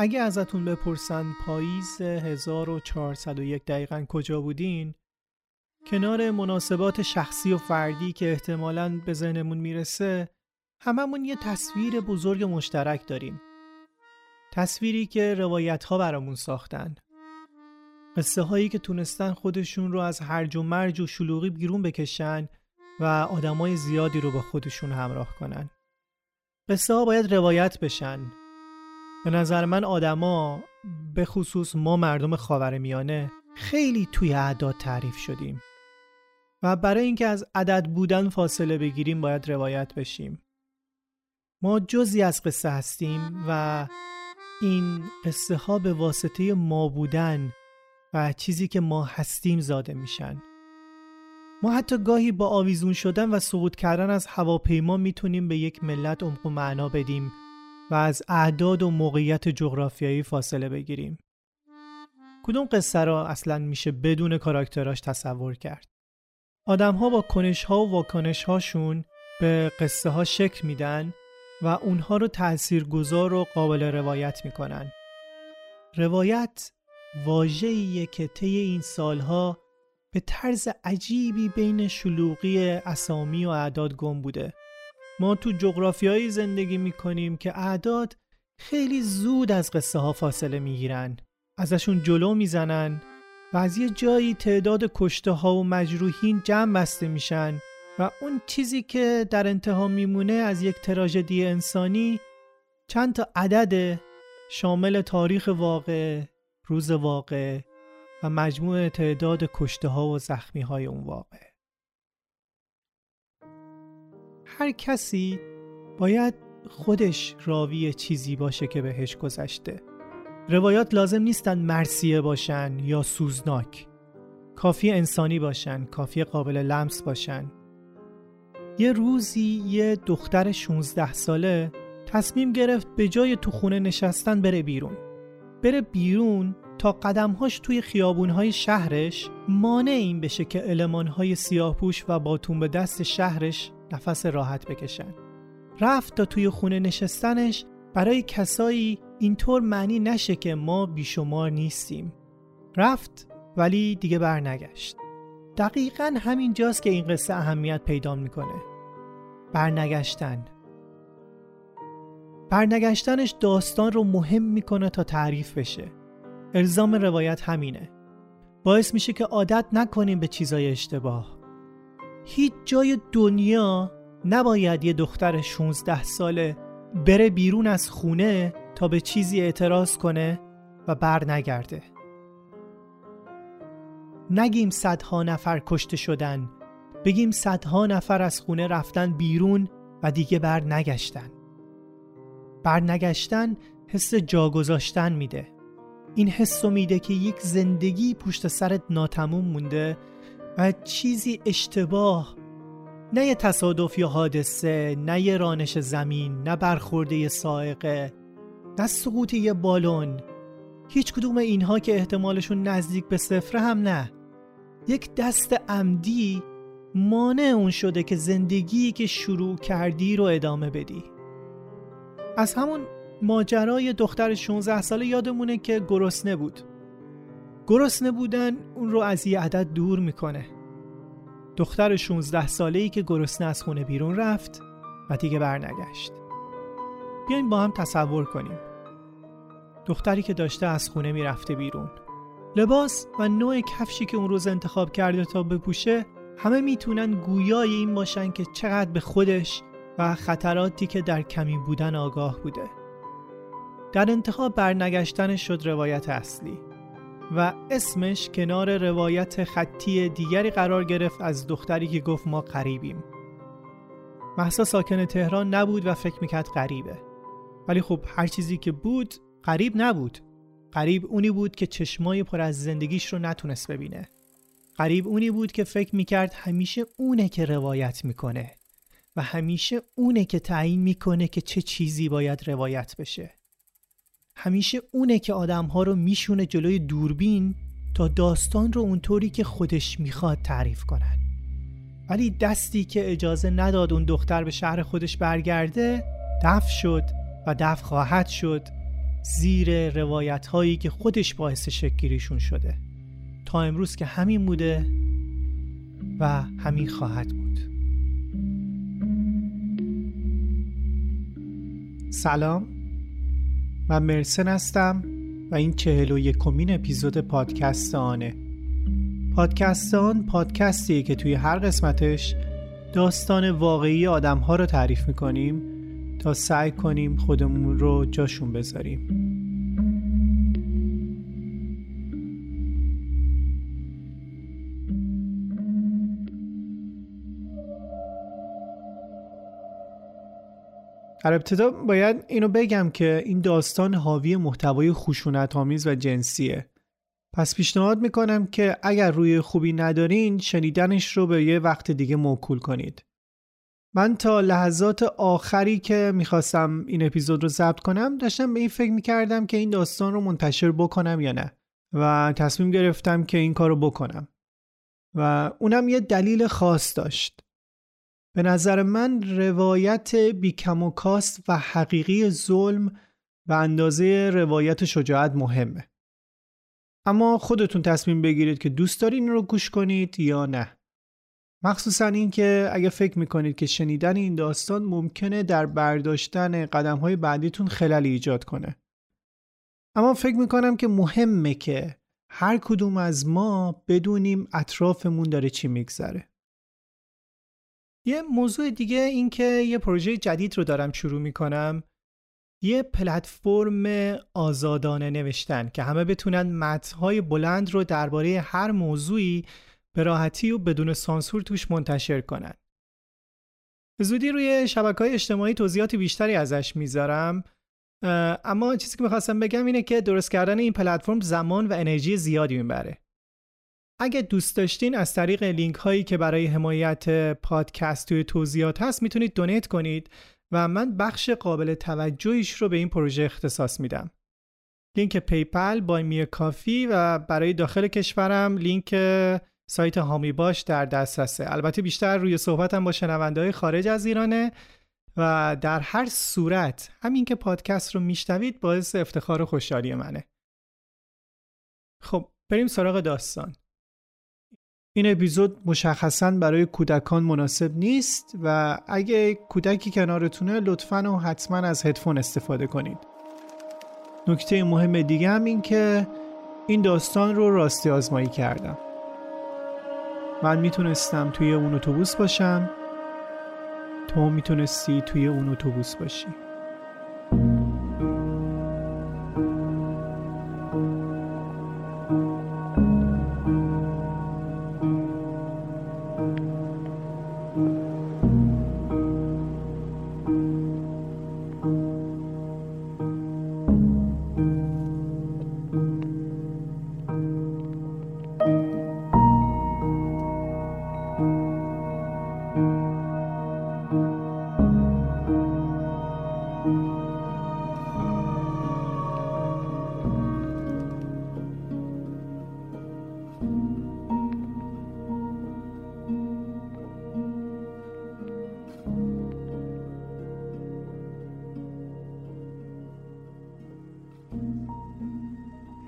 اگه ازتون بپرسن پاییز 1401 دقیقا کجا بودین کنار مناسبات شخصی و فردی که احتمالاً به ذهنمون می‌رسه هممون یه تصویر بزرگ مشترک داریم. تصویری که روایت ها برامون ساختن. قصه هایی که تونستن خودشون رو از هرج و مرج و شلوغی بیرون بکشن و آدمای زیادی رو با خودشون همراه کنن. قصه ها باید روایت بشن. به نظر من آدما به خصوص ما مردم خاورمیانه خیلی توی اعداد تعریف شدیم. و برای اینکه از عدد بودن فاصله بگیریم باید روایت بشیم. ما جزی از قصه هستیم و این قصه ها به واسطه ما بودن و چیزی که ما هستیم زاده میشن. ما حتی گاهی با آویزون شدن و سقوط کردن از هواپیما می‌تونیم به یک ملت عمق و معنا بدیم. و از اعداد و موقعیت جغرافیایی فاصله بگیریم. کدوم قصه را اصلا میشه بدون کاراکتراش تصور کرد؟ آدم ها با کنش ها و واکنش هاشون به قصه ها شکل میدن و اونها رو تأثیر گذار و قابل روایت می‌کنن. روایت واجهیه که طی این سالها به طرز عجیبی بین شلوغی اسامی و اعداد گم بوده ما تو جغرافیایی زندگی می‌کنیم که اعداد خیلی زود از قصه ها فاصله می‌گیرن ازشون جلو می‌زنن و از یه جایی تعداد کشته ها و مجروحین جمع بسته میشن و اون چیزی که در انتها میمونه از یک تراژدی انسانی چند تا عدد شامل تاریخ واقع، روز واقع و مجموع تعداد کشته ها و زخمی های اون واقع. هر کسی باید خودش راوی چیزی باشه که بهش گذشته. روایات لازم نیستن مرسیه باشن یا سوزناک. کافی انسانی باشن، کافی قابل لمس باشن. یه روزی یه دختر 16 ساله تصمیم گرفت به جای تو خونه نشستن بره بیرون. بره بیرون تا قدمهاش توی خیابونهای شهرش مانع این بشه که المانهای سیاهپوش و باتون به دست شهرش نفس راحت بکشن. رفت تا توی خونه نشستنش برای کسایی اینطور معنی نشه که ما بیشمار نیستیم. رفت ولی دیگه برنگشت. دقیقا همین جاست که این قصه اهمیت پیدا می‌کنه. برنگشتن. برنگشتنش داستان رو مهم می‌کنه تا تعریف بشه. الزام روایت همینه. باعث میشه که عادت نکنیم به چیزای اشتباه. هیچ جای دنیا نباید یه دختر 16 ساله بره بیرون از خونه تا به چیزی اعتراض کنه و بر نگرده. نگیم صدها نفر کشته شدن بگیم صدها نفر از خونه رفتن بیرون و دیگه بر نگشتن. بر نگشتن حس جا گذاشتن میده. این حس میده که یک زندگی پشت سرت ناتموم مونده و چیزی اشتباه نه یه تصادف یا حادثه نه یه رانش زمین نه برخورده یه سائقه نه سقوط یه بالون. هیچ کدوم اینها که احتمالشون نزدیک به صفر هم نه. یک دست عمدی مانع اون شده که زندگی که شروع کردی رو ادامه بدی. از همون ماجرای دختر 16 ساله یادمونه که گرسنه بود. گرسنه بودن اون رو از یه عدد دور می‌کنه. دختر 16 ساله ای که گرسنه از خونه بیرون رفت و دیگه برنگشت. بیاین با هم تصور کنیم. دختری که داشته از خونه می‌رفته بیرون. لباس و نوع کفشی که اون روز انتخاب کرده تا بپوشه همه می‌تونن گویای این باشن که چقدر به خودش و خطراتی که در کمی بودن آگاه بوده. در انتخاب برنگشتنش شد روایت اصلی. و اسمش کنار روایت خطی دیگری قرار گرفت از دختری که گفت ما قریبیم محسا ساکن تهران نبود و فکر می‌کرد غریبه. ولی خب هر چیزی که بود قریب نبود. قریب اونی بود که چشمای پر از زندگیش رو نتونست ببینه. قریب اونی بود که فکر می‌کرد همیشه اونه که روایت می‌کنه و همیشه اونه که تعیین می‌کنه که چه چیزی باید روایت بشه. همیشه اونه که آدمها رو میشونه جلوی دوربین تا داستان رو اونطوری که خودش می‌خواد تعریف کنن. ولی دستی که اجازه نداد اون دختر به شهر خودش برگرده دف شد و دف خواهد شد زیر روایت هایی که خودش باعث شکگیریشون شده. تا امروز که همین بوده و همین خواهد بود. سلام. من مرسن هستم و این چهل و یکمین اپیزود پادکست آنه. پادکست آن پادکستیه که توی هر قسمتش داستان واقعی آدم ها رو تعریف می‌کنیم تا سعی کنیم خودمون رو جاشون بذاریم. در ابتدا باید اینو بگم که این داستان حاوی محتوای خشونت آمیز و جنسیه. پس پیشنهاد می‌کنم که اگر روی خوبی ندارین شنیدنش رو به یه وقت دیگه موکول کنید. من تا لحظات آخری که می‌خواستم این اپیزود رو ضبط کنم داشتم به این فکر می‌کردم که این داستان رو منتشر بکنم یا نه و تصمیم گرفتم که این کار رو بکنم. و اونم یه دلیل خاص داشت. به نظر من روایت بیکم و کاست و حقیقی ظلم و اندازه روایت شجاعت مهمه. اما خودتون تصمیم بگیرید که دوست دارین رو گوش کنید یا نه. مخصوصا اینکه اگه فکر می‌کنید که شنیدن این داستان ممکنه در برداشتن قدم های بعدیتون خلالی ایجاد کنه. اما فکر می‌کنم که مهمه که هر کدوم از ما بدونیم اطرافمون داره چی میگذره. یه موضوع دیگه این که یه پروژه جدید رو دارم شروع می‌کنم یه پلتفرم آزادانه نوشتن که همه بتونن متنهای بلند رو درباره هر موضوعی به راحتی و بدون سانسور توش منتشر کنن. زودی روی شبکه های اجتماعی توضیحات بیشتری ازش می‌ذارم اما چیزی که می‌خواستم بگم اینه که درست کردن این پلتفرم زمان و انرژی زیادی می‌بره. اگه دوست داشتین از طریق لینک هایی که برای حمایت پادکست توی توضیحات هست می‌تونید donate کنید و من بخش قابل توجهیش رو به این پروژه اختصاص میدم. لینک پی‌پل، Buy Me a Coffee و برای داخل کشورم لینک سایت حامی باش در دسترسه. البته بیشتر روی صحبتم با شنونده های خارج از ایرانه و در هر صورت همین که پادکست رو میشنوید باعث افتخار و خوشحالی منه. خب بریم سراغ داستان. این اپیزود مشخصا برای کودکان مناسب نیست و اگه کودکی کنارتونه لطفا و حتما از هدفون استفاده کنید. نکته مهم دیگه هم این که این داستان رو راستی آزمایی کردم. من می‌تونستم توی اون اتوبوس باشم. تو می‌تونستی توی اون اتوبوس باشی.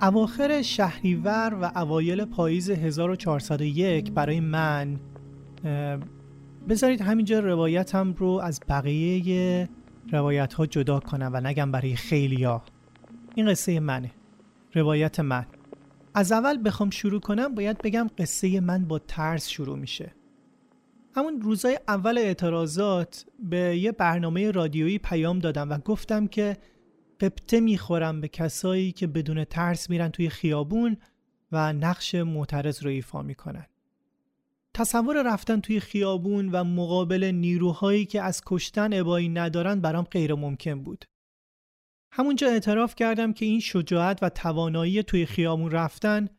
اواخر شهریور و اوایل پاییز 1401 برای من بذارید همینجا روایتم رو از بقیه روایت ها جدا کنم و نگم برای خیلیا. این قصه منه. روایت من. از اول بخوام شروع کنم باید بگم قصه من با ترس شروع میشه. همون روزای اول اعتراضات به یه برنامه رادیویی پیام دادم و گفتم که قبطه می‌خورم به کسایی که بدون ترس میرن توی خیابون و نقش معترض رو ایفا می‌کنن. تصور رفتن توی خیابون و مقابل نیروهایی که از کشتن ابایی ندارن برام غیر ممکن بود. همونجا اعتراف کردم که این شجاعت و توانایی توی خیابون رفتن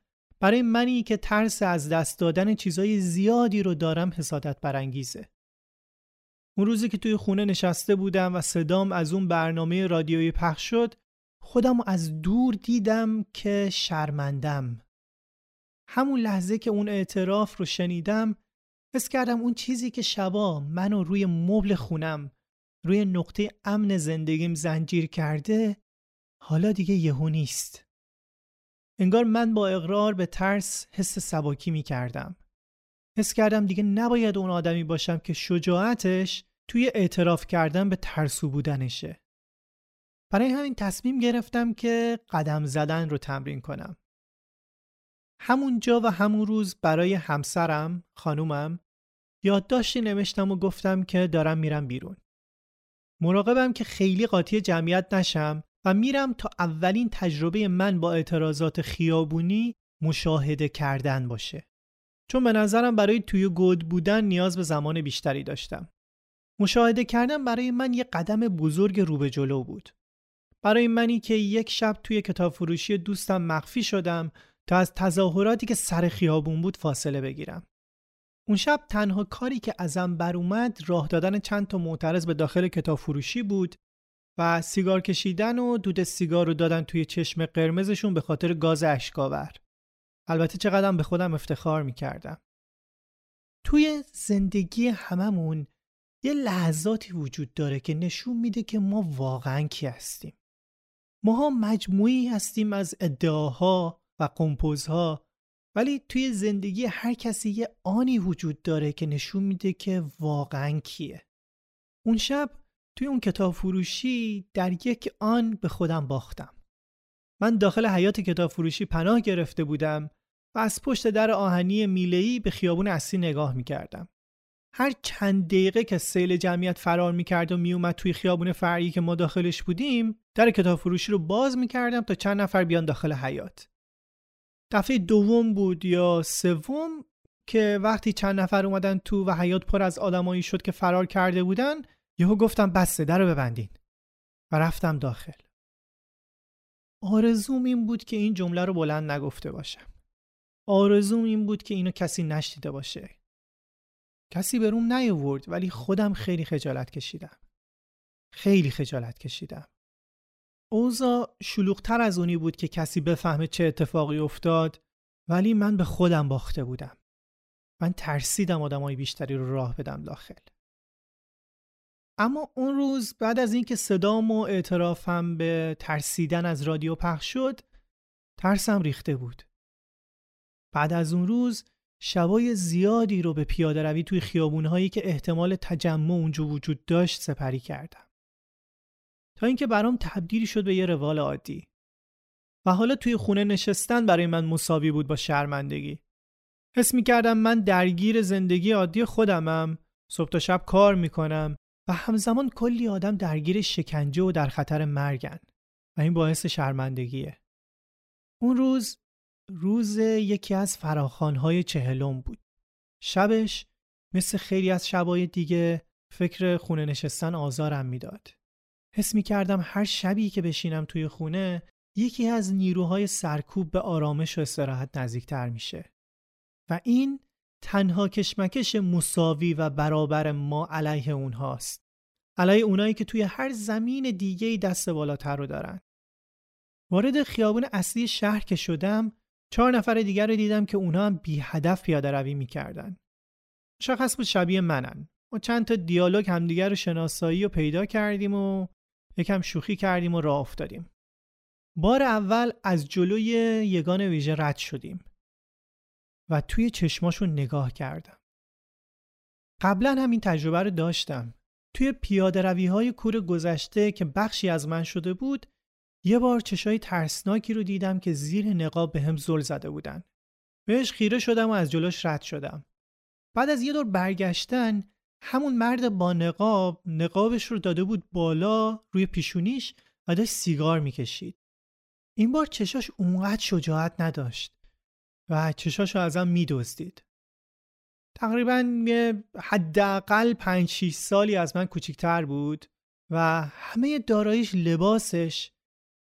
برای منی که ترس از دست دادن چیزای زیادی رو دارم حسادت برانگیزه. اون روزی که توی خونه نشسته بودم و صدام از اون برنامه رادیویی پخش شد خودم از دور دیدم که شرمندم همون لحظه که اون اعتراف رو شنیدم حس کردم اون چیزی که شبا منو روی مبل خونم روی نقطه امن زندگیم زنجیر کرده حالا دیگه یهو نیست. انگار من با اقرار به ترس حس سباکی می کردم. حس کردم دیگه نباید اون آدمی باشم که شجاعتش توی اعتراف کردن به ترسو بودنشه. برای همین تصمیم گرفتم که قدم زدن رو تمرین کنم. همونجا و همون روز برای همسرم، خانومم، یادداشتی نوشتم و گفتم که دارم میرم بیرون. مراقبم که خیلی قاطی جمعیت نشم و میرم تا اولین تجربه من با اعتراضات خیابونی مشاهده کردن باشه. چون به نظرم برای توی گود بودن نیاز به زمان بیشتری داشتم. مشاهده کردن برای من یه قدم بزرگ رو به جلو بود. برای منی که یک شب توی کتاب فروشی دوستم مخفی شدم تا از تظاهراتی که سر خیابون بود فاصله بگیرم. اون شب تنها کاری که ازم بر اومد راه دادن چند تا معترض به داخل کتاب فروشی بود و سیگار کشیدن و دود سیگار رو دادن توی چشم قرمزشون به خاطر گاز اشکاور. البته چقدر به خودم افتخار می‌کردم. توی زندگی هممون یه لحظاتی وجود داره که نشون میده که ما واقعا کی هستیم. ماها مجموعی هستیم از ادعاها و قمپوزها ولی توی زندگی هر کسی یه آنی وجود داره که نشون میده که واقعا کیه. اون شب توی اون کتاب فروشی در یک آن به خودم باختم. من داخل حیات کتاب فروشی پناه گرفته بودم و از پشت در آهنی میلهی به خیابون اصلی نگاه می‌کردم. هر چند دقیقه که سیل جمعیت فرار می‌کرد و میومد توی خیابون فرعی که ما داخلش بودیم در کتاب فروشی رو باز می‌کردم تا چند نفر بیان داخل حیات. دفعه دوم بود یا سوم که وقتی چند نفر اومدن تو و حیات پر از آدمایی شد که فرار کرده بودن یهو گفتم بسته در رو ببندین و رفتم داخل آرزوم این بود که این جمله رو بلند نگفته باشم. آرزوم این بود که اینو کسی نشنیده باشه. کسی به روم نیاورد ولی خودم خیلی خجالت کشیدم. خیلی خجالت کشیدم. اوضاع شلوغتر از اونی بود که کسی بفهمه چه اتفاقی افتاد ولی من به خودم باخته بودم. من ترسیدم آدمای بیشتری رو راه بدم داخل. اما اون روز بعد از اینکه صدام و اعترافم به ترسیدن از رادیو پخش شد ترسم ریخته بود. بعد از اون روز شبای زیادی رو به پیاده روی توی خیابونهایی که احتمال تجمع اونجا وجود داشت سپری کردم. تا اینکه برام تبدیل شد به یه روال عادی. و حالا توی خونه نشستن برای من مساوی بود با شرمندگی. حس می کردم من درگیر زندگی عادی خودمم صبح تا شب کار می‌کنم همزمان کلی آدم درگیر شکنجه و در خطر مرگن و این باعث شرمندگیه. اون روز روز یکی از فراخانهای چهلم بود. شبش مثل خیلی از شبای دیگه فکر خونه نشستن آزارم می‌داد. حس می کردم هر شبی که بشینم توی خونه یکی از نیروهای سرکوب به آرامش و استراحت نزدیکتر میشه. و این تنها کشمکش مساوی و برابر ما علیه اونهاست. علیه اونایی که توی هر زمین دیگه دست بالاتر رو دارن. وارد خیابون اصلی شهر که شدم چهار نفر دیگر رو دیدم که اونها هم بی هدف پیاده روی می‌کردن. شخص بود شبیه منن. ما چند تا دیالوگ همدیگر رو شناسایی و پیدا کردیم و یکم شوخی کردیم و راه افتادیم. بار اول از جلوی یگان ویژه رد شدیم. و توی چشماشون نگاه کردم. قبلا هم این تجربه رو داشتم. توی پیاده روی های کور گذشته که بخشی از من شده بود یه بار چشای ترسناکی رو دیدم که زیر نقاب به هم زل زده بودن. بهش خیره شدم و از جلوش رد شدم. بعد از یه دور برگشتن همون مرد با نقاب نقابش رو داده بود بالا روی پیشونیش و داشت سیگار می‌کشید. این بار چشاش اونقدر شجاعت نداشت. و چشاشو ازم میدزدید تقریبا یه حداقل 5 6 سالی از من کوچیکتر بود و همه داراییش لباسش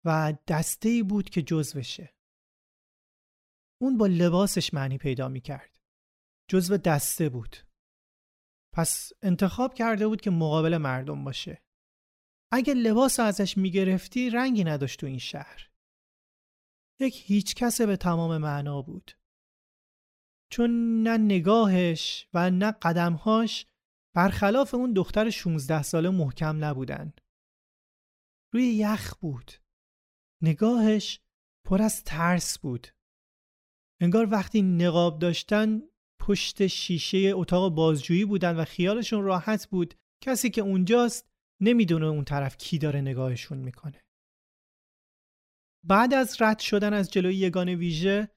و دسته ای بود که جزوشه. اون با لباسش معنی پیدا می‌کرد. جزو دسته بود. پس انتخاب کرده بود که مقابل مردم باشه. اگه لباس ازش می‌گرفتی رنگی نداشت تو این شهر. یک هیچ کس به تمام معنا بود. چون نه نگاهش و نه قدمهاش برخلاف اون دختر 16 ساله محکم نبودن. روی یخ بود. نگاهش پر از ترس بود. انگار وقتی نقاب داشتن پشت شیشه اتاق بازجویی بودن و خیالشون راحت بود کسی که اونجاست نمی‌دونه اون طرف کی داره نگاهشون می‌کنه. بعد از رد شدن از جلوی یگان ویژه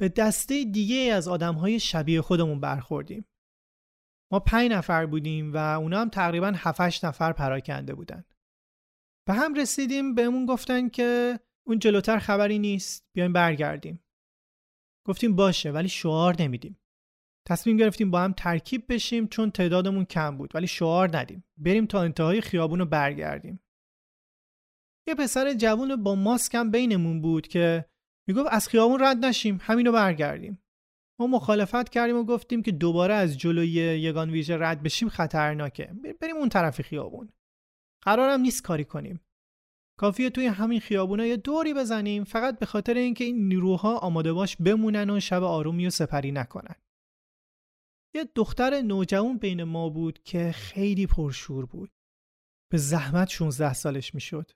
به دسته دیگه از آدمهای شبیه خودمون برخوردیم. ما پنج نفر بودیم و اونا هم تقریبا 7 نفر پراکنده بودن. به هم رسیدیم بهمون گفتن که اون جلوتر خبری نیست بیایم برگردیم. گفتیم باشه ولی شعار نمیدیم. تصمیم گرفتیم با هم ترکیب بشیم چون تعدادمون کم بود ولی شعار ندیم. بریم تا انتهای خیابون رو برگردیم. یه پسر جوون با ماسک هم بینمون بود که می‌گفت از خیابون رد نشیم همینو برگردیم. ما مخالفت کردیم و گفتیم که دوباره از جلوی یگان ویژه رد بشیم خطرناکه. بریم اون طرف خیابون. قرارم نیست کاری کنیم. کافیه توی همین خیابونا یه دوری بزنیم فقط به خاطر اینکه این نیروها آماده باش بمونن و شب آرومی و سپری نکنن. یه دختر نوجوان بین ما بود که خیلی پرشور بود. به زحمت 16 سالش می‌شد.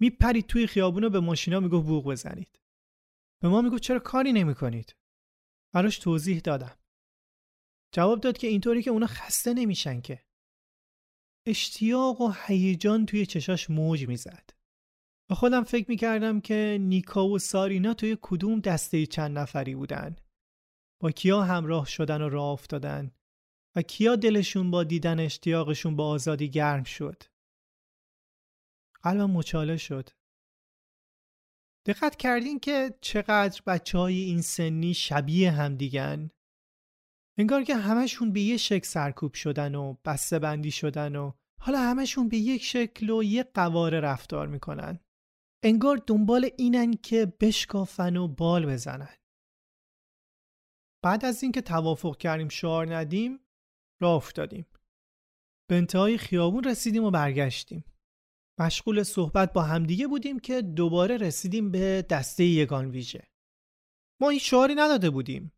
میپرید توی خیابونا به ماشینا می‌گفت بوق بزنید. به ما می‌گفت چرا کاری نمی‌کنید؟ براش توضیح دادم. جواب داد که اینطوری که اونا خسته نمیشن که. اشتیاق و هیجان توی چشاش موج می‌زد. و خودم فکر می‌کردم که نیکا و سارینا توی کدوم دسته چند نفری بودن. با کیا همراه شدن و راه افتادن و کیا دلشون با دیدن اشتیاقشون با آزادی گرم شد. قلبم مچاله شد. دقت کردین که چقدر بچه های این سنی شبیه هم دیگن؟ انگار که همشون به یه شکل سرکوب شدن و بسته بندی شدن و حالا همشون به یک شکل و یه قواره رفتار می‌کنن. انگار دنبال اینن که بشکافن و بال بزنن. بعد از اینکه توافق کردیم شعار ندیم راه افتادیم. به انتهای خیابون رسیدیم و برگشتیم. مشغول صحبت با همدیگه بودیم که دوباره رسیدیم به دسته یگان ویژه. ما هیچ شعاری نداده بودیم.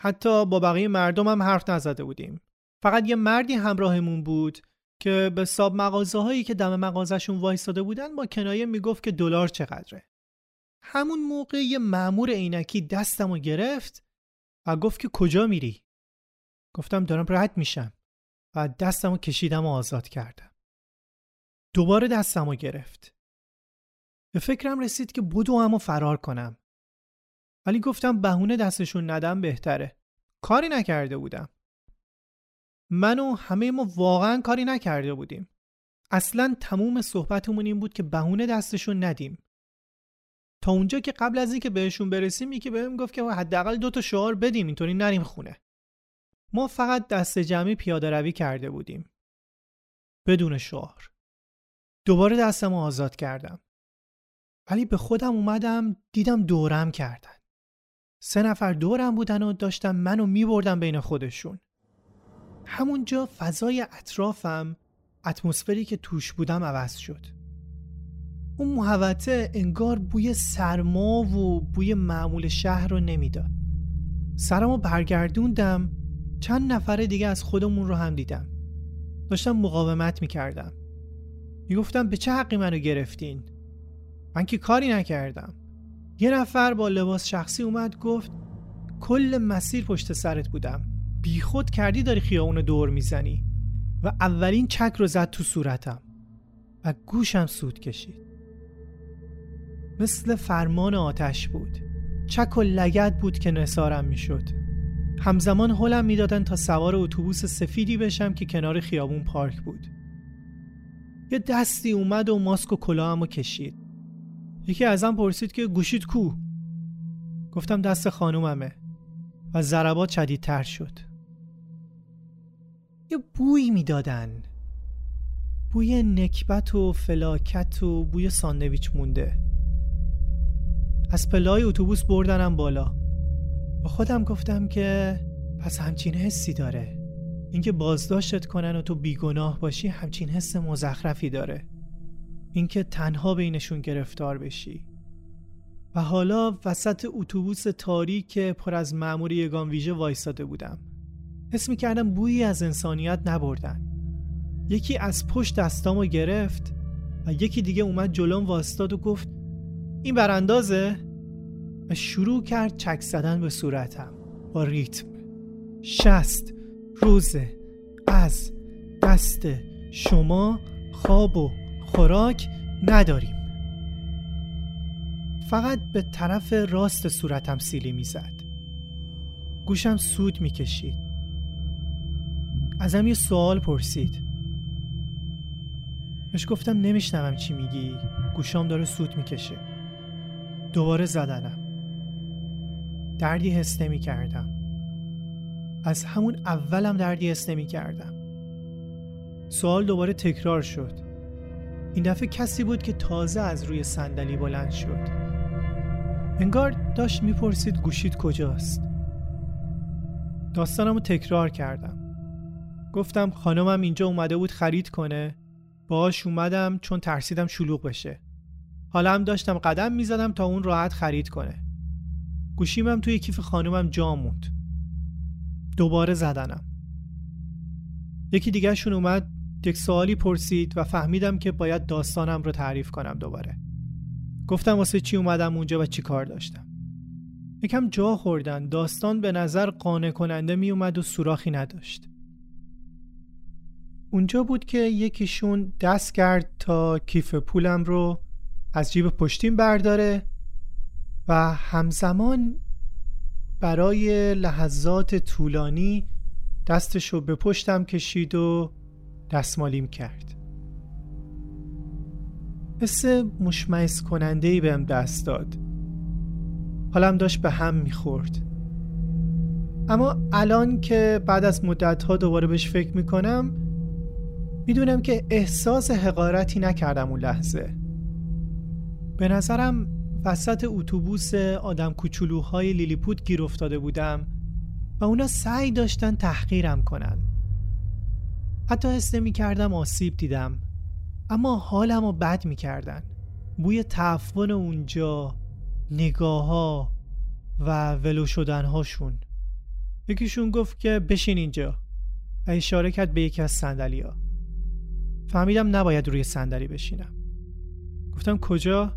حتی با بقیه مردم هم حرف نزده بودیم. فقط یه مردی همراهمون بود که به ساب مغازه هایی که دم مغازشون وایستاده بودن با کنایه می‌گفت که دلار چقدره. همون موقع یه مامور عینکی دستم رو گرفت و گفت که کجا میری؟ گفتم دارم رد میشم و دستم رو کشیدم و آزاد کردم. دوباره دستم گرفت. به فکرم رسید که بدو هم فرار کنم. ولی گفتم بهونه دستشون ندم بهتره. کاری نکرده بودم. من و همه ما واقعا کاری نکرده بودیم. اصلا تموم صحبتمون این بود که بهونه دستشون ندیم. تا اونجا که قبل از اینکه بهشون برسیم یکی بهم گفت که حداقل دو تا شعار بدیم اینطوری نریم خونه. ما فقط دست جمعی پیاده روی کرده بودیم. بدون شعار. دوباره دستم رو آزاد کردم. ولی به خودم اومدم دیدم دورم کردن. سه نفر دورم بودن و داشتم منو میبردم بین خودشون. همونجا فضای اطرافم اتمسفری که توش بودم عوض شد. اون محوطه انگار بوی سرما و بوی معمول شهر رو نمی‌داد. سرمو برگردوندم چند نفر دیگه از خودمون رو هم دیدم. داشتم مقاومت می‌کردم. می‌گفتم به چه حقی منو گرفتین؟ من که کاری نکردم. یه نفر با لباس شخصی اومد گفت کل مسیر پشت سرت بودم. بیخود کردی داری خیابون دور می‌زنی و اولین چک رو زد تو صورتم و گوشم سود کشید. مثل فرمان آتش بود چک و لگت بود که نسارم می‌شد همزمان حلم می‌دادن تا سوار اتوبوس سفیدی بشم که کنار خیابون پارک بود یه دستی اومد و ماسک و کلاهمو کشید. یکی ازم پرسید که گوشید کو؟ گفتم دست خانوممه. و ضربات شدیدتر شد. یه بوی می‌دادن. بوی نکبت و فلاکت و بوی ساندویچ مونده. از پلای اتوبوس بردنم بالا. با خودم گفتم که پس همچین حسی داره. اینکه بازداشتت کنن و تو بیگناه باشی همچین حس مزخرفی داره. اینکه تنها بینشون گرفتار بشی. و حالا وسط اتوبوس تاریک پر از مأمور یگان ویژه وایستاده بودم. حس کردم بویی از انسانیت نبردن. یکی از پشت دستامو گرفت و یکی دیگه اومد جلوم واسطاد و گفت این براندازه؟ و شروع کرد چک زدن به صورتم. با ریتم. شست. روزه از دست شما خواب و خوراک نداریم. فقط به طرف راست صورتم سیلی می‌زد. گوشم سود می‌کشید. ازم یه سوال پرسید. بهش گفتم نمیشنوم چی میگی. گوشام داره سود می‌کشه. دوباره زدنم. دردی حس نمی کردم از همون اولم دردی حس نمی کردم. سوال دوباره تکرار شد. این دفعه کسی بود که تازه از روی صندلی بلند شد. انگار داشت می‌پرسید گوشید کجاست. داستانمو تکرار کردم. گفتم خانمم اینجا اومده بود خرید کنه. باهاش اومدم چون ترسیدم شلوغ بشه. حالا هم داشتم قدم می‌زدم تا اون راحت خرید کنه. گوشیمم توی کیف خانومم جا موند. دوباره زدنم. یکی دیگه شون اومد یک سوالی پرسید و فهمیدم که باید داستانم رو تعریف کنم دوباره. گفتم واسه چی اومدم اونجا و چی کار داشتم. یکم جا خوردن داستان به نظر قانع کننده می اومد و سوراخی نداشت. اونجا بود که یکیشون دست کرد تا کیف پولم رو از جیب پشتیم برداره و همزمان برای لحظات طولانی دستش رو به پشتم کشید و دستمالیم کرد. حس مشمعز کننده ای بهم دست داد. حالم داشت به هم می‌خورد. اما الان که بعد از مدت ها دوباره بهش فکر می‌کنم می‌دونم که احساس حقارتی نکردم اون لحظه. به نظرم وسط اتوبوس آدم کوچولوهای لیلیپوت گیر افتاده بودم و اونا سعی داشتن تحقیرم کنن. حتی حس نمی کردم آسیب دیدم اما حالم رو بد می کردن بوی تعفن اونجا نگاه ها و ولو شدن هاشون یکیشون گفت که بشین اینجا. و اشاره کرد به یکی از سندلی ها فهمیدم نباید روی صندلی بشینم. گفتم کجا؟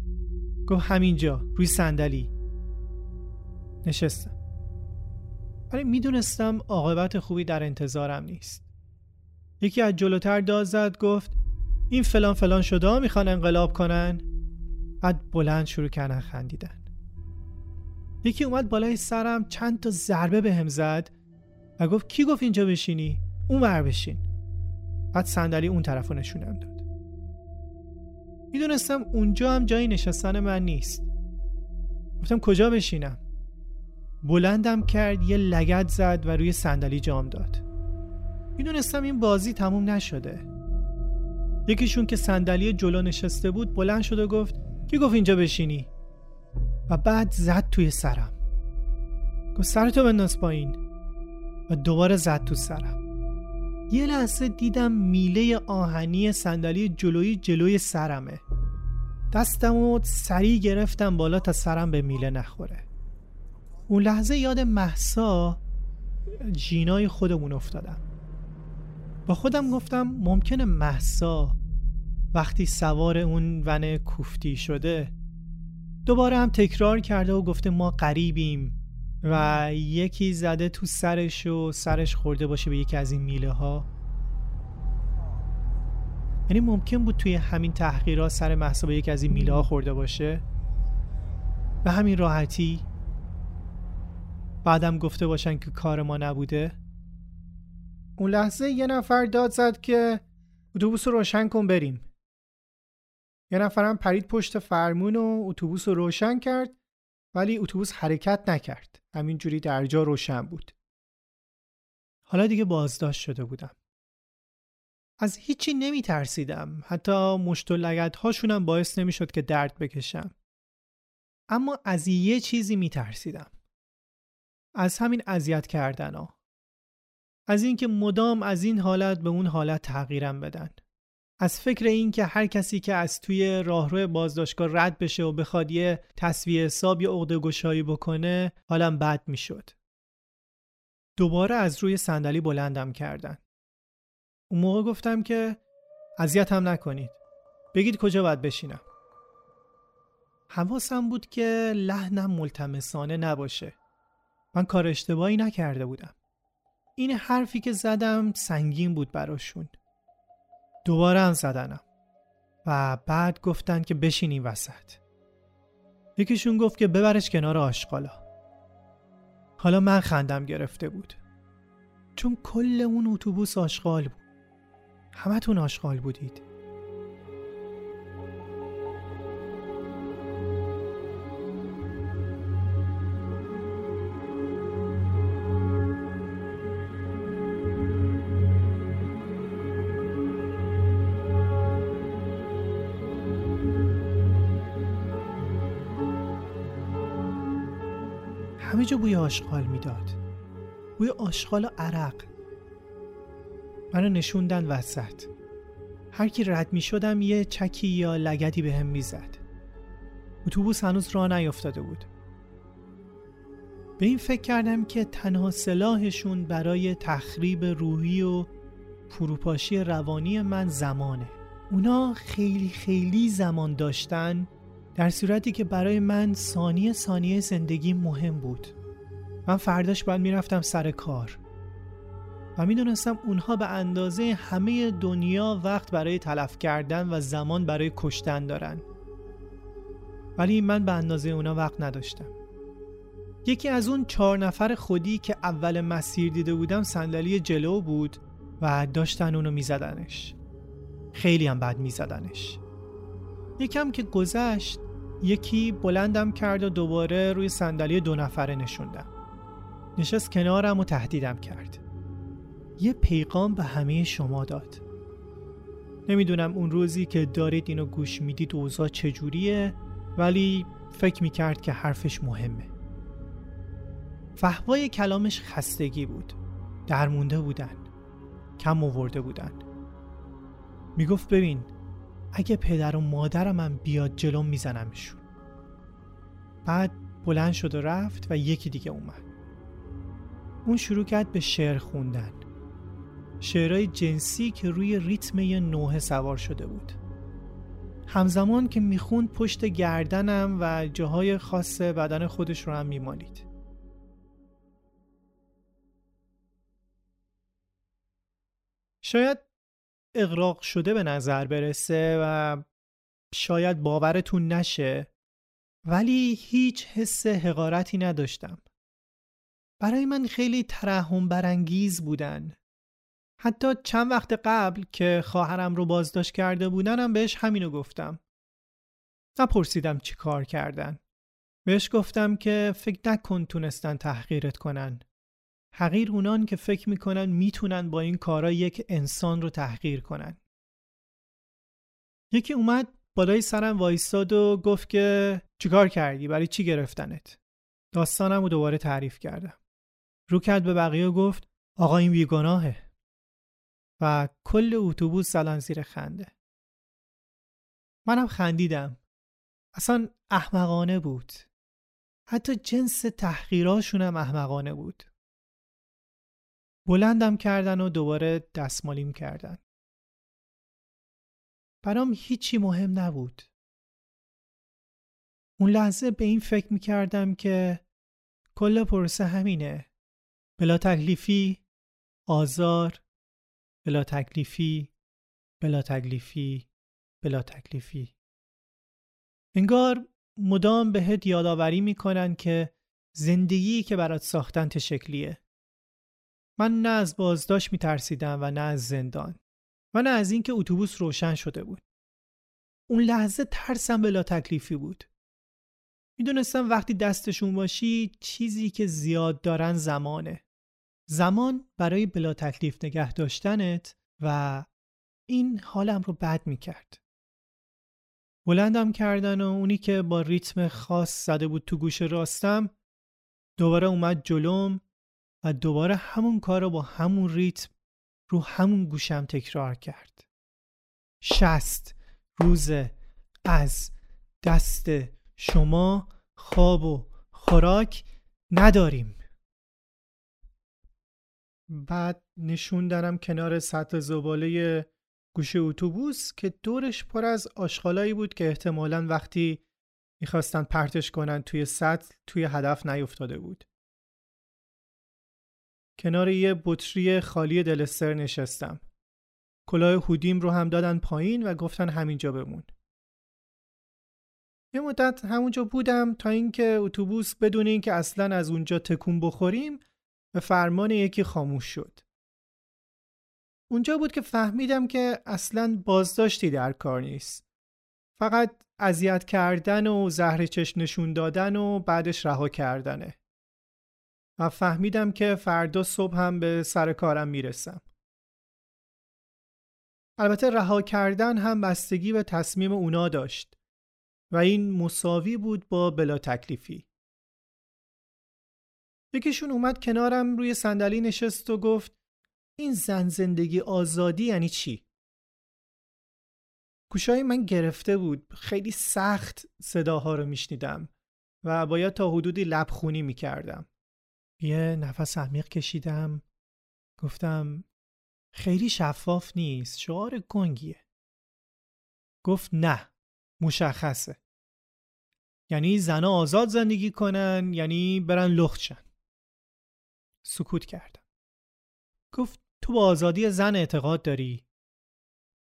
گفت همینجا روی صندلی. نشستم. ولی می‌دونستم عاقبت خوبی در انتظارم نیست. یکی از جلوتر داد زد گفت این فلان فلان شده می‌خوان انقلاب کنن؟ بعد بلند شروع کردن خندیدن. یکی اومد بالای سرم چند تا ضربه بهم به زد و گفت کی گفت اینجا بشینی؟ اون ور بشین. بعد صندلی اون طرف نشونم داد. می‌دونستم اونجا هم جایی نشستن من نیست. گفتم کجا بشینم؟ بلندم کرد یه لگت زد و روی صندلی جام داد. می‌دونستم این بازی تموم نشده. یکیشون که صندلی جلو نشسته بود بلند شد و گفت کی گفت اینجا بشینی؟ و بعد زد توی سرم. گفت سرتو بنداز پایین. و دوباره زد تو سرم. یه لحظه دیدم میله آهنی صندلی جلویی جلوی سرمه. دستم و سریع گرفتم بالا تا سرم به میله نخوره. اون لحظه یاد محسا جینای خودمون افتادم. با خودم گفتم ممکنه محسا وقتی سوار اون ون کوفتی شده دوباره هم تکرار کرده و گفته ما قریبیم و یکی زده تو سرش و سرش خورده باشه به یکی از این میله ها یعنی ممکن بود توی همین تحقیرات سر محسا به یکی از این میله ها خورده باشه. به همین راحتی بعدم گفته باشن که کار ما نبوده. اون لحظه یه نفر داد زد که اتوبوس رو روشن کن بریم. یه نفرم پرید پشت فرمون و اتوبوس رو روشن کرد. ولی اتوبوس حرکت نکرد. همینجوری در جا روشن بود. حالا دیگه بازداشت شده بودم. از هیچی نمی ترسیدم حتی مشت و لگت هاشونم باعث نمی شد که درد بکشم. اما از یه چیزی می ترسیدم از همین اذیت کردن ها. از اینکه مدام از این حالت به اون حالت تغییرم بدن. از فکر این که هر کسی که از توی راهرو بازداشتگاه رد بشه و بخواد یه تصویه حساب یا عقده گشایی بکنه حالم بد می‌شد. دوباره از روی صندلی بلندم کردن. اون موقع گفتم که اذیت هم نکنید. بگید کجا باید بشینم. حواسم بود که لحنم ملتمسانه نباشه من کار اشتباهی نکرده بودم این حرفی که زدم سنگین بود براشون دوباره هم زدنم. و بعد گفتن که بشین این وسط. یکیشون گفت که ببرش کنار آشقالا. حالا من خندم گرفته بود. چون کل اون اتوبوس آشغال بود. همتون آشغال بودید. همه جا بوی آشغال می‌داد. بوی آشغال و عرق. منو نشوندن وسط. هر کی رد می شدم یه چکی یا لگدی به هم می زد اتوبوس هنوز راه نیفتاده بود. به این فکر کردم که تنها سلاحشون برای تخریب روحی و فروپاشی روانی من زمانه. اونا خیلی خیلی زمان داشتن در صورتی که برای من ثانیه ثانیه زندگی مهم بود. من فرداش باید می‌رفتم سر کار. و می‌دونستم اونها به اندازه همه دنیا وقت برای تلف کردن و زمان برای کشتن دارن. ولی من به اندازه اونا وقت نداشتم. یکی از اون چهار نفر خودی که اول مسیر دیده بودم صندلی جلو بود و داشتن اونو میزدنش. خیلی هم بد میزدنش. یکم که گذشت یکی بلندم کرد و دوباره روی صندلی دو نفره نشوندم. نشست کنارم و تهدیدم کرد. یه پیغام به همه شما داد. نمی‌دونم اون روزی که دارید اینو گوش می‌دید اوضاع چجوریه ولی فکر می‌کرد که حرفش مهمه. فهوای کلامش خستگی بود. درمونده بودن. کم آورده بودن. می‌گفت ببین اگه پدر و مادرم هم بیاد جلوم میزنمشون. بعد بلند شد و رفت و یکی دیگه اومد. اون شروع کرد به شعر خوندن. شعرهای جنسی که روی ریتم یه نوه سوار شده بود. همزمان که می‌خوند پشت گردنم و جاهای خاص بدن خودش رو هم میمالید. شاید اقراق شده به نظر برسه و شاید باورتون نشه ولی هیچ حس حقارتی نداشتم. برای من خیلی ترحم برانگیز بودن. حتی چند وقت قبل که خواهرم رو بازداشت کرده بودنم بهش همینو گفتم. نپرسیدم چی کار کردن. بهش گفتم که فکر نکن تونستن تحقیرت کنن. حقیر اونان که فکر می‌کنن می‌تونن با این کارا یک انسان رو تحقیر کنن. یکی اومد بالای سرم وایستاد و گفت که چیکار کردی؟ برای چی گرفتنت؟ داستانم رو دوباره تعریف کردم. رو کرد به بقیه و گفت آقا این بیگناهه. و کل اتوبوس زدن زیر خنده. منم خندیدم. اصلا احمقانه بود. حتی جنس تحقیراشونم احمقانه بود. بلندم کردن و دوباره دستمالیم کردن. برام هیچی مهم نبود. اون لحظه به این فکر می‌کردم که کل پروسه همینه. بلا تکلیفی آزار بلا تکلیفی بلا تکلیفی بلا تکلیفی. انگار مدام بهت یادآوری می‌کنن که زندگی که برات ساختن چه شکلیه. من نه از بازداشت میترسیدم و نه از زندان و نه از اینکه اتوبوس روشن شده بود. اون لحظه ترسم بلا تکلیفی بود. می‌دونستم وقتی دستشون باشی چیزی که زیاد دارن زمانه. زمان برای بلا تکلیف نگه داشتنت و این حالم رو بد می‌کرد. بلندم کردن و اونی که با ریتم خاص زده بود تو گوش راستم دوباره اومد جلوم و دوباره همون کار رو با همون ریتم رو همون گوشم تکرار کرد شست روز از دست شما خواب و خوراک نداریم بعد نشوندنم کنار سطح زباله گوشه اتوبوس که دورش پر از آشغالایی بود که احتمالا وقتی می‌خواستن پرتش کنن توی سطل توی هدف نیفتاده بود. کنار یه بطری خالی دلستر نشستم. کلاه هودیم رو هم دادن پایین و گفتن همینجا بمون. یه مدت همونجا بودم تا اینکه اتوبوس بدون اینکه اصلا از اونجا تکون بخوریم به فرمان یکی خاموش شد. اونجا بود که فهمیدم که اصلا بازداشتی در کار نیست. فقط اذیت کردن و زهر چش نشون دادن و بعدش رها کردنه. و فهمیدم که فردا صبح هم به سر کارم می‌رسم. البته رها کردن هم بستگی به تصمیم اونا داشت و این مساوی بود با بلا تکلیفی. یکیشون اومد کنارم روی صندلی نشست و گفت این زن زندگی آزادی یعنی چی؟ گوشای من گرفته بود خیلی سخت صداها رو میشنیدم و باید تا حدودی لبخونی می‌کردم یه نفس عمیق کشیدم. گفتم خیلی شفاف نیست شعار گنگیه. گفت نه مشخصه. یعنی زنا آزاد زندگی کنن یعنی برن لختشن سکوت کردم. گفت تو با آزادی زن اعتقاد داری؟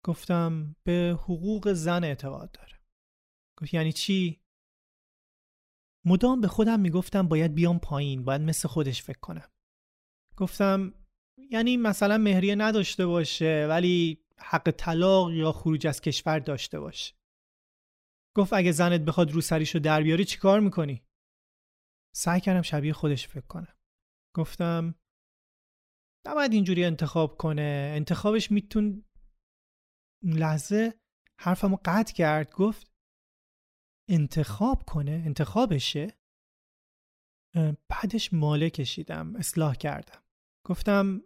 گفتم به حقوق زن اعتقاد دارم. گفت یعنی چی؟ مدام به خودم می‌گفتم باید بیام پایین باید مثل خودش فکر کنم. گفتم یعنی مثلا مهریه نداشته باشه ولی حق طلاق یا خروج از کشور داشته باشه. گفت اگه زنت بخواد رو سریشو در بیاری چیکار می‌کنی؟ سعی کردم شبیه خودش فکر کنم. گفتم نباید اینجوری انتخاب کنه. انتخابش میتون لحظه حرفمو قطع کرد. گفت انتخاب کنه انتخابشه بعدش ماله کشیدم اصلاح کردم. گفتم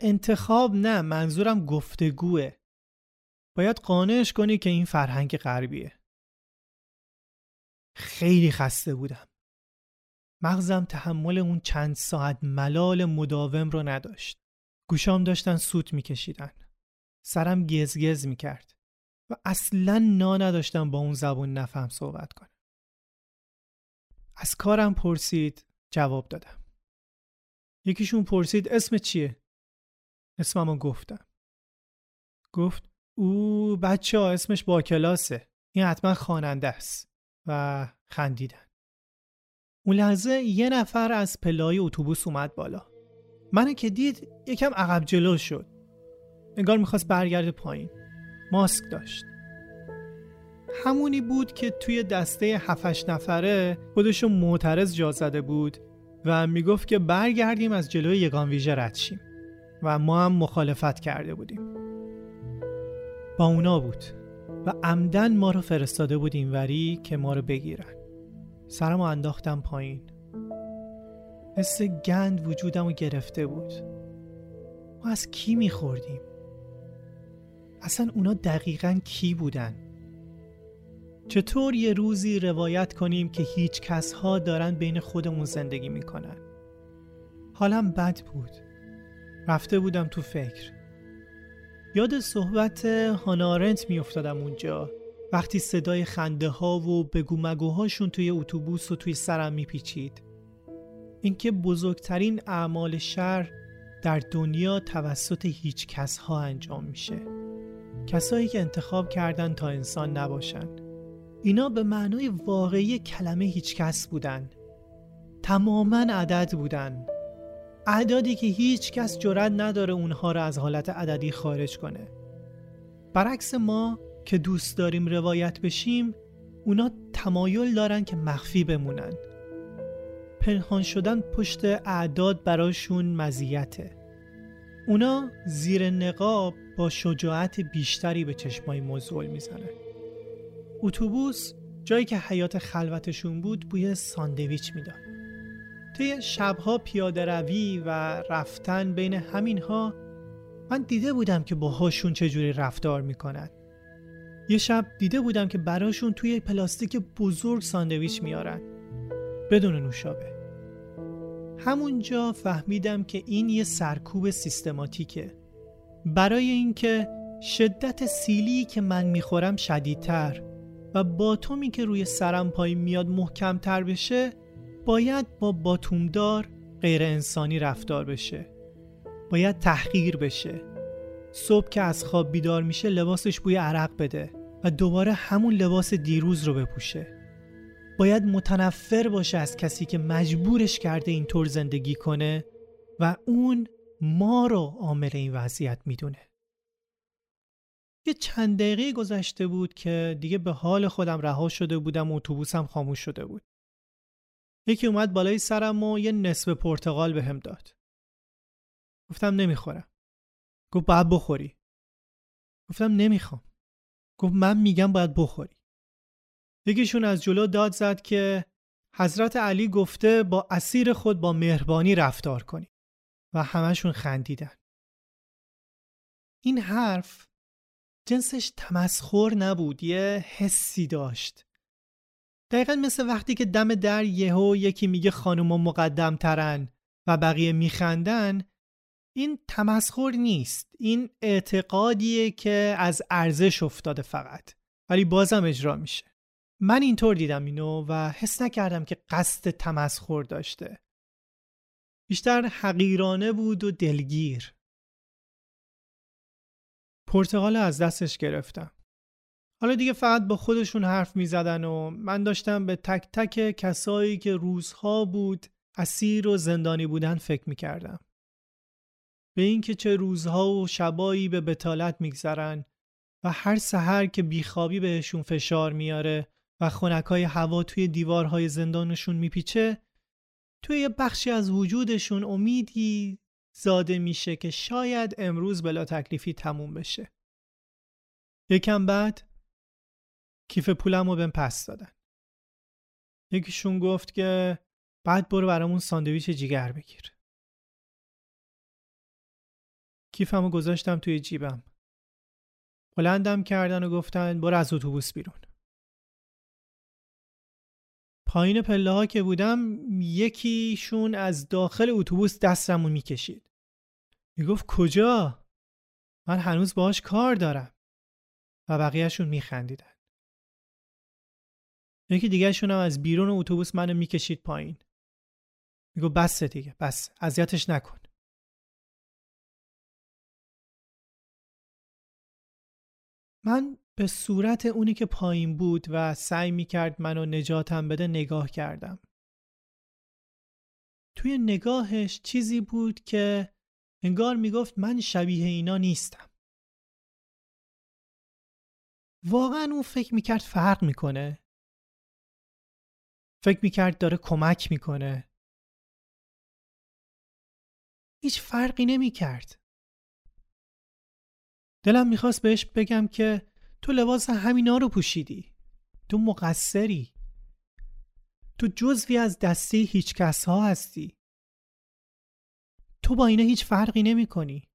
انتخاب نه منظورم گفتگوه. باید قانعش کنی که این فرهنگ غربیه. خیلی خسته بودم. مغزم تحمل اون چند ساعت ملال مداوم رو نداشت. گوشام داشتن سوت میکشیدن. سرم گزگز می‌کرد. اصلا نا نداشتم با اون زبون نفهم صحبت کنم. از کارم پرسید جواب دادم. یکیشون پرسید اسم چیه؟ اسممو گفتم. گفت او بچه ها اسمش با کلاسه. این حتما خواننده است. و خندیدن. اون لحظه یه نفر از پلای اتوبوس اومد بالا. منو که دید یکم عقب جلو شد. انگار می‌خواست برگرده پایین. ماسک داشت. همونی بود که توی دسته هفش نفره خودشو معترض جا زده بود و می‌گفت که برگردیم از جلوی یگان ویژه رد شیم و ما هم مخالفت کرده بودیم. با اونا بود و عمدن ما رو فرستاده بود وری که ما رو بگیرن. سرمو انداختم پایین. حس گند وجودم رو گرفته بود. ما از کی میخوردیم؟ اصلا اونا دقیقا کی بودن؟ چطور یه روزی روایت کنیم که هیچ کس ها دارن بین خودمون زندگی می‌کنن؟ حالم بد بود. رفته بودم تو فکر. یاد صحبت هانارنت میافتادم اونجا. وقتی صدای خنده ها و بگو مگوهاشون توی اتوبوس و توی سرم میپیچید. اینکه بزرگترین اعمال شر در دنیا توسط هیچ کس ها انجام میشه. کسایی که انتخاب کردن تا انسان نباشن. اینا به معنای واقعی کلمه هیچ کس بودن. تماما عدد بودن. اعدادی که هیچ کس جرد نداره اونها رو از حالت عددی خارج کنه. برعکس ما که دوست داریم روایت بشیم اونا تمایل دارن که مخفی بمونن. پنهان شدن پشت اعداد براشون مزیته. اونا زیر نقاب با شجاعت بیشتری به چشمای موضوع می‌زنن اتوبوس جایی که حیات خلوتشون بود بوی ساندویچ می‌داد. طی شبها پیاده روی و رفتن بین همینها من دیده بودم که باهاشون چجوری رفتار می‌کنن. یه شب دیده بودم که براشون توی پلاستیک بزرگ ساندویچ میارن بدون نوشابه. همونجا فهمیدم که این یه سرکوب سیستماتیکه. برای اینکه شدت سیلی که من می‌خورم شدیدتر و باتومی که روی سرم پایین میاد محکم تر بشه باید با باتومدار غیر انسانی رفتار بشه. باید تحقیر بشه. صبح که از خواب بیدار میشه لباسش بوی عرق بده و دوباره همون لباس دیروز رو بپوشه. باید متنفر باشه از کسی که مجبورش کرده اینطور زندگی کنه و اون ما رو عامل این وضعیت می‌دونه. یه چند دقیقه گذشته بود که دیگه به حال خودم رها شده بودم و اتوبوسم خاموش شده بود. یکی اومد بالای سرم و یه نصف پرتقال بهم داد. گفتم نمی‌خورم. گفت باید بخوری. گفتم نمی‌خوام. گفت من میگم باید بخوری. یکیشون از جلو داد زد که حضرت علی گفته با اسیر خود با مهربانی رفتار کنی. و همشون خندیدن. این حرف جنسش تمسخر نبود یه حسی داشت. دقیقا مثل وقتی که دم در یهو یکی میگه خانوما مقدم ترن و بقیه میخندن این تمسخر نیست. این اعتقادیه که از ارزش افتاده فقط. ولی بازم اجرا میشه. من اینطور دیدم اینو و حس نکردم که قصد تمسخر داشته. بیشتر حقیرانه بود و دلگیر پرتغال از دستش گرفتم حالا دیگه فقط با خودشون حرف می زدن و من داشتم به تک تک کسایی که روزها بود اسیر و زندانی بودن فکر می کردم. به اینکه چه روزها و شبایی به بتالت میگذرن و هر سحر که بیخوابی بهشون فشار میاره و خونکای هوا توی دیوارهای زندانشون میپیچه توی یه بخشی از وجودشون امیدی زاده میشه که شاید امروز بلا تکلیفی تموم بشه. یکم بعد کیف پولم رو بهم پس دادن. یکیشون گفت که بعد برو برامون ساندویچ جیگر بگیر. کیفمو گذاشتم توی جیبم. بلندم کردن و گفتن برو از اتوبوس بیرون. پایین پله ها که بودم یکیشون از داخل اتوبوس دستمو می‌کشید. می‌گفت کجا؟ من هنوز باهاش کار دارم. و بقیهشون میخندیدن. یکی دیگهشون هم از بیرون اتوبوس منو می‌کشید پایین. میگو بس دیگه بس اذیتش نکن. من به صورت اونی که پایین بود و سعی می‌کرد منو نجاتم بده نگاه کردم. توی نگاهش چیزی بود که انگار می‌گفت من شبیه اینا نیستم. واقعا اون فکر می‌کرد فرق می‌کنه. فکر می‌کرد داره کمک می‌کنه. هیچ فرقی نمی‌کرد. دلم می‌خواست بهش بگم که تو لباس همینا رو پوشیدی. تو مقصری. تو جزوی از دسته هیچ کس ها هستی. تو با اینا هیچ فرقی نمی کنی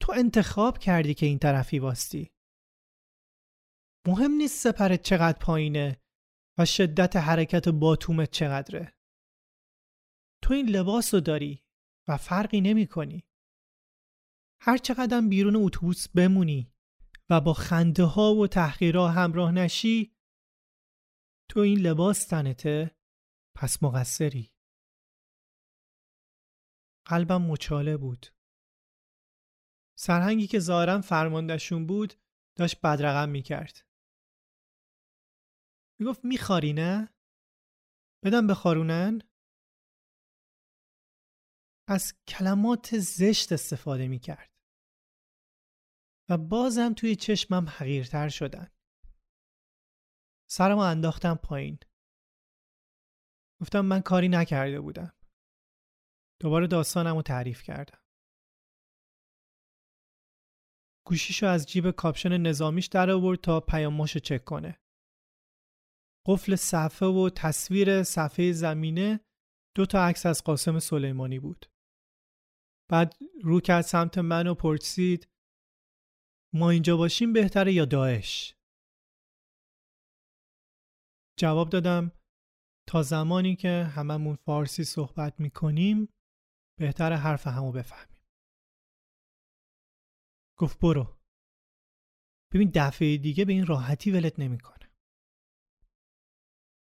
تو انتخاب کردی که این طرفی واستی. مهم نیست سپرت چقدر پایینه و شدت حرکت باتومت چقدره. تو این لباس رو داری و فرقی نمی کنی هر چقدر بیرون اتوبوس بمونی و با خنده ها و تحقیرها همراه نشی تو این لباس تنته؟ پس مقصری. قلبم مچاله بود. سرهنگی که ظاهرا فرماندهشون بود داشت بدرقم می‌کرد. می‌گفت میخاری نه؟ بدم بخارونن؟ از کلمات زشت استفاده می‌کرد. و بازم توی چشمم حقیرتر شدن. سرمو انداختم پایین. گفتم من کاری نکرده بودم. دوباره داستانم رو تعریف کردم. گوشیشو از جیب کاپشن نظامیش در آورد تا پیاماشو چک کنه. قفل صفحه و تصویر صفحه زمینه دو تا عکس از قاسم سلیمانی بود. بعد رو کرد سمت من و پرسید ما اینجا باشیم بهتره یا داعش؟ جواب دادم تا زمانی که هممون فارسی صحبت می‌کنیم بهتر حرف همو بفهمیم. گفت برو. ببین دفعه دیگه به این راحتی ولت نمی‌کنه.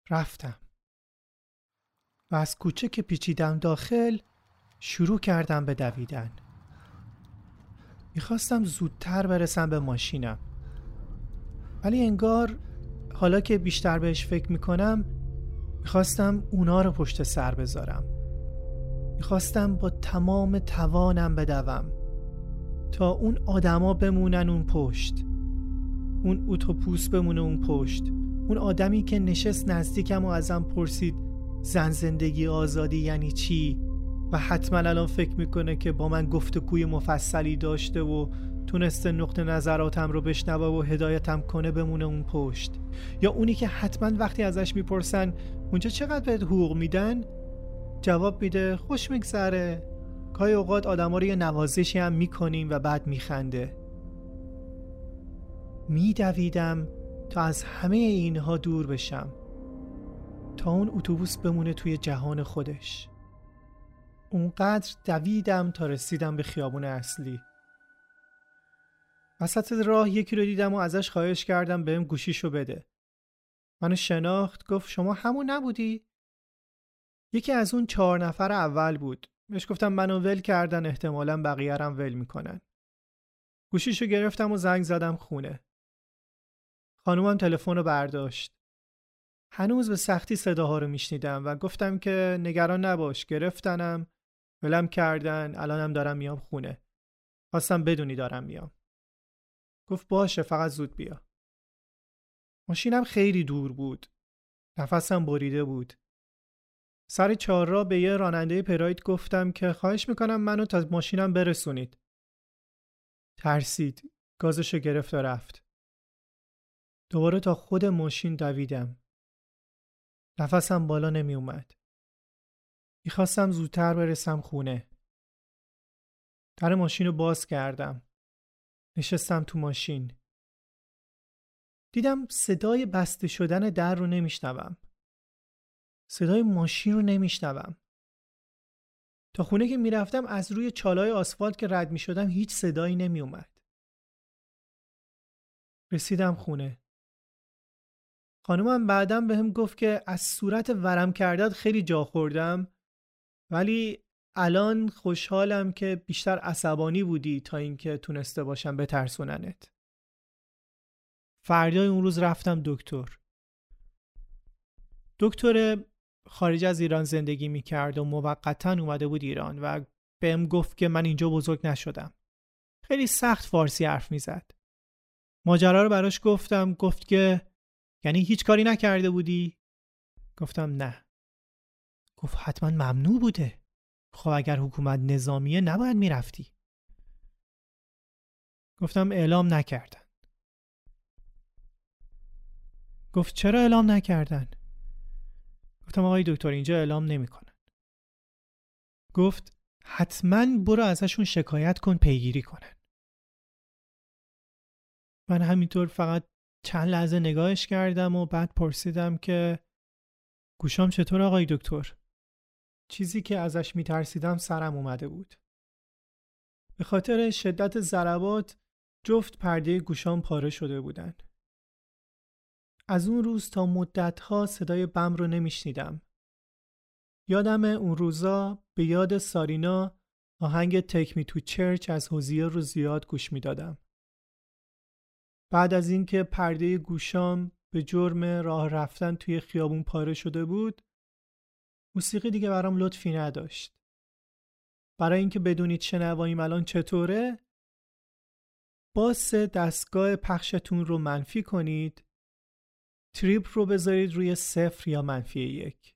رفتم. و از کوچه که پیچیدم داخل شروع کردم به دویدن. می‌خواستم زودتر برسم به ماشینم. ولی انگار حالا که بیشتر بهش فکر می‌کنم می‌خواستم اونا رو پشت سر بذارم. می‌خواستم با تمام توانم بدوم. تا اون آدما بمونن اون پشت. اون اتوپوس بمونه اون پشت. اون آدمی که نشست نزدیکم و ازم پرسید زن زندگی آزادی یعنی چی؟ و حتما الان فکر می‌کنه که با من گفتگوی مفصلی داشته و تونسته نقطه نظراتم رو بشنوه و هدایتم کنه بمونه اون پشت. یا اونی که حتما وقتی ازش می‌پرسن اونجا چقدر بهت حقوق میدن؟ جواب میده خوش میگذره. گاهی اوقات آدما رو یه نوازشی هم می‌کنیم و بعد میخنده. میدویدم تا از همه اینها دور بشم. تا اون اتوبوس بمونه توی جهان خودش. اونقدر دویدم تا رسیدم به خیابون اصلی. وسط راه یکی رو دیدم و ازش خواهش کردم بهم گوشیشو بده. منو شناخت گفت شما همون نبودی؟ یکی از اون چهار نفر اول بود. بهش گفتم منو ول کردن احتمالا بقیه رم ول می‌کنن. گوشیشو گرفتم و زنگ زدم خونه. خانومم تلفن رو برداشت. هنوز به سختی صداها رو میشنیدم و گفتم که نگران نباش گرفتنم. ولم کردن الانم دارم میام خونه. خواستم بدونی دارم میام. گفت باشه فقط زود بیا. ماشینم خیلی دور بود. نفسم بریده بود. سر چهار را به یه راننده پراید گفتم که خواهش می‌کنم منو تا ماشینم برسونید. ترسید. گازشو گرفت و رفت. دوباره تا خود ماشین دویدم. نفسم بالا نمی اومد می‌خواستم زودتر برسم خونه. در ماشین رو باز کردم. نشستم تو ماشین. دیدم صدای بسته شدن در رو نمیشنوم. صدای ماشین رو نمیشنوم. تا خونه که می‌رفتم از روی چالای آسفالت که رد می شدم هیچ صدایی نمی اومد. رسیدم خونه. خانومم بعدم به هم گفت که از صورت ورم کردت خیلی جا خوردم. ولی الان خوشحالم که بیشتر عصبانی بودی تا اینکه تونسته باشم بترسوننت. فردای اون روز رفتم دکتر. دکتر خارج از ایران زندگی می‌کرد و موقتا اومده بود ایران و بهم گفت که من اینجا بزرگ نشدم. خیلی سخت فارسی حرف می‌زد. ماجرا رو براش گفتم گفت که یعنی هیچ کاری نکرده بودی؟ گفتم نه. گفت حتما ممنوع بوده. خب اگر حکومت نظامیه نباید می‌رفتی. گفتم اعلام نکردن. گفت چرا اعلام نکردن؟ گفتم آقای دکتر اینجا اعلام نمی‌کنن. گفت حتما برو ازشون شکایت کن پیگیری کنن. من همینطور فقط چند لحظه نگاهش کردم و بعد پرسیدم که گوشام چطور آقای دکتر؟ چیزی که ازش میترسیدم سرم اومده بود. به خاطر شدت ضربات جفت پرده گوشام پاره شده بودند. از اون روز تا مدتها صدای بم رو نمیشنیدم. یادم اون روزا به یاد سارینا آهنگ تکمی تو چرچ از حوزیه رو زیاد گوش می‌دادم. بعد از اینکه پرده گوشام به جرم راه رفتن توی خیابون پاره شده بود موسیقی دیگه برام لطفی نداشت. برای اینکه بدونید شنواییم الان چطوره باس دستگاه پخشتون رو منفی کنید تریپ رو بذارید روی صفر یا منفی یک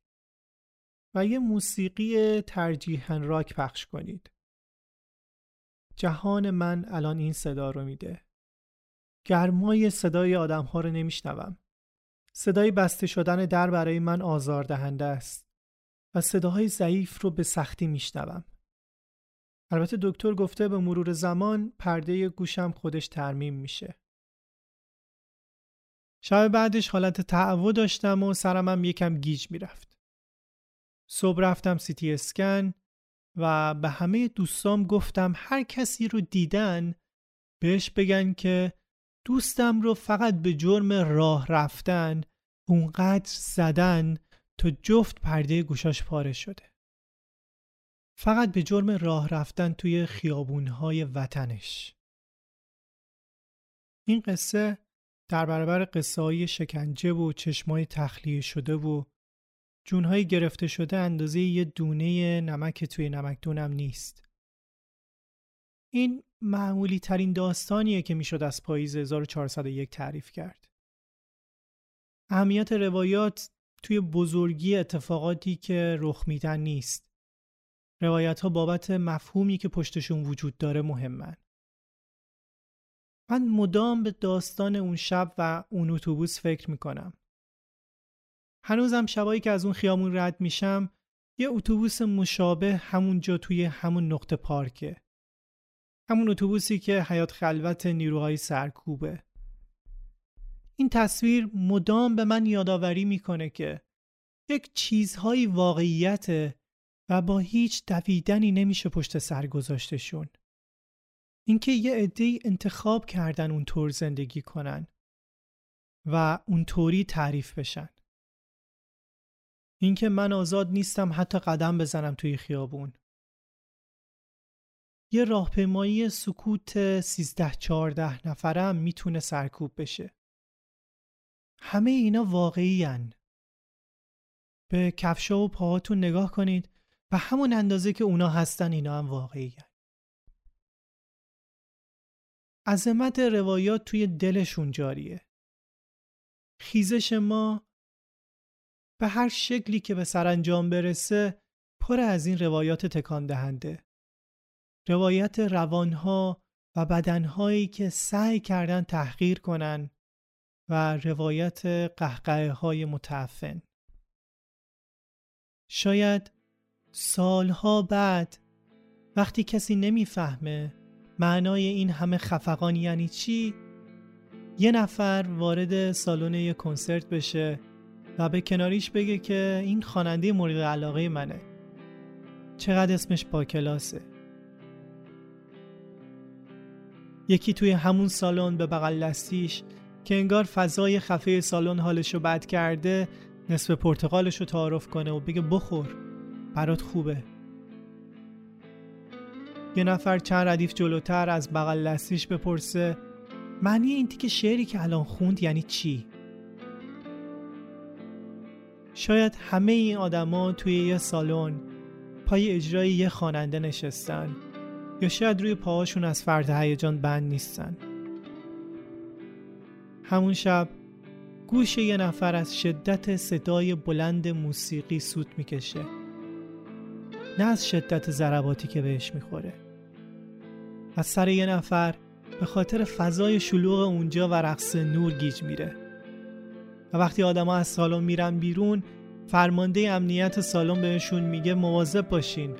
و یه موسیقی ترجیحاً راک پخش کنید. جهان من الان این صدا رو میده. گرمای صدای آدم ها رو نمیشنوم. صدای بسته شدن در برای من آزاردهنده است و صداهای ضعیف رو به سختی میشنوم. البته دکتر گفته به مرور زمان پرده گوشم خودش ترمیم میشه. شب بعدش حالت تعو داشتم و سرمم یکم گیج می‌رفت. صبح رفتم سیتی اسکن و به همه دوستام گفتم هر کسی رو دیدن بهش بگن که دوستم رو فقط به جرم راه رفتن اونقدر زدن تا جفت پرده گوشاش پاره شده. فقط به جرم راه رفتن توی خیابونهای وطنش. این قصه در برابر قصه شکنجه و چشمای تخلیه شده و جونهای گرفته شده اندازه یه دونه نمک توی نمکدونم نیست. این معمولی ترین داستانیه که می‌شد از پاییز 1401 تعریف کرد. اهمیت روایات توی بزرگی اتفاقاتی که رخ میدن نیست. روایت ها بابت مفهومی که پشتشون وجود داره مهمن. من مدام به داستان اون شب و اون اتوبوس فکر می‌کنم. هنوزم شبایی که از اون خیامون رد میشم یه اتوبوس مشابه همونجا توی همون نقطه پارکه. همون اتوبوسی که حیات خلوت نیروهای سرکوبه. این تصویر مدام به من یادآوری می‌کنه که یک چیزهایی واقعیت و با هیچ دویدنی نمیشه پشت سر گذاشتشون. اینکه یه عده انتخاب کردن اونطور زندگی کنن و اونطوری تعریف بشن. اینکه من آزاد نیستم حتی قدم بزنم توی خیابون. یه راهپیمایی سکوت 13 14 نفرم می‌تونه سرکوب بشه. همه اینا واقعی هن. به کفشا و پاهاتون نگاه کنید و همون اندازه که اونا هستن اینا هم واقعی هن. عظمت روایات توی دلشون جاریه. خیزش ما به هر شکلی که به سرانجام برسه پر از این روایات تکان دهنده. روایت روانها و بدنهایی که سعی کردن تحقیر کنن و روایت قهقه های متعفن. شاید سالها بعد وقتی کسی نمی‌فهمه معنای این همه خفقان یعنی چی یه نفر وارد سالن یه کنسرت بشه و به کناریش بگه که این خواننده مورد علاقه منه چقدر اسمش با کلاسه یکی توی همون سالن به بغل دستیش که انگار فضای خفه سالن حالشو بد کرده نصف پرتقالشو تعارف کنه و بگه بخور برات خوبه یه نفر چند ردیف جلوتر از بغل دستیش بپرسه معنی این تیک شعری که الان خوند یعنی چی؟ شاید همه این آدما توی یه سالن پای اجرای یه خواننده نشستن یا شاید روی پاهاشون از فرد هیجان بند نیستن همون شب گوش یه نفر از شدت صدای بلند موسیقی سوت می‌کشه. نه از شدت ضرباتی که بهش می‌خوره. از سر یه نفر به خاطر فضای شلوغ اونجا و رقص نور گیج میره. و وقتی آدما از سالن میرن بیرون فرمانده امنیت سالن بهشون میگه مواظب باشین.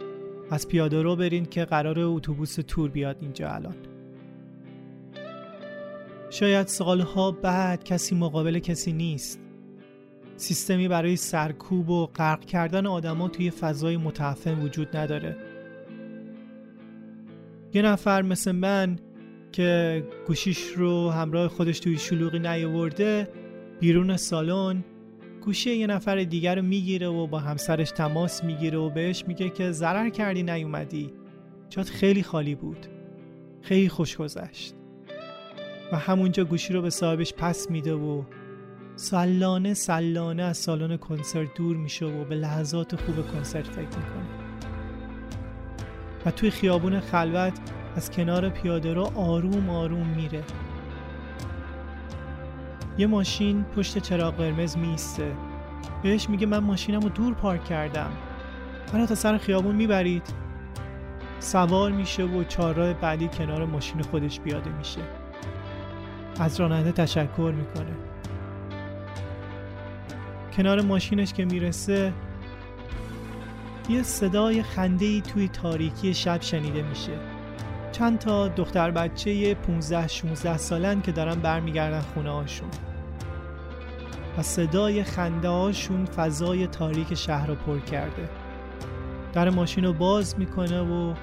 از پیاده رو برین که قرار اتوبوس تور بیاد اینجا الان. شاید سالها بعد کسی مقابل کسی نیست. سیستمی برای سرکوب و غرق کردن آدما توی فضای متعفن وجود نداره. یه نفر مثل من که گوشیش رو همراه خودش توی شلوغی نیاورده بیرون سالن گوشی یه نفر دیگر رو می‌گیره و با همسرش تماس می‌گیره و بهش میگه که ضرر کردی نیومدی. جات خیلی خالی بود. خیلی خوش گذشت. و همونجا گوشی رو به صاحبش پس میده و سلانه سلانه از سالن کنسرت دور میشه و به لحظات خوب کنسرت فکر می‌کنه. و توی خیابون خلوت از کنار پیاده رو آروم آروم میره. یه ماشین پشت چراغ قرمز میسته بهش میگه من ماشینم رو دور پارک کردم. منو تا سر خیابون می‌برید. سوار میشه و چهارراه بعدی کنار ماشین خودش بیاده میشه. از راننده تشکر می‌کنه. کنار ماشینش که می‌رسه یه صدای خنده ای توی تاریکی شب شنیده میشه. چند تا دختر بچه 15 16 سالن که دارن برمیگردن خونه هاشون. و صدای خنده هاشون فضای تاریک شهر رو پر کرده. در ماشین رو باز می‌کنه و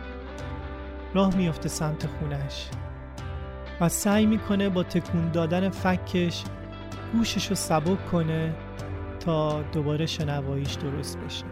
راه میفته سمت خونش. و سعی می‌کنه با تکون دادن فکش گوشش رو سبک کنه تا دوباره شنواییش درست بشه.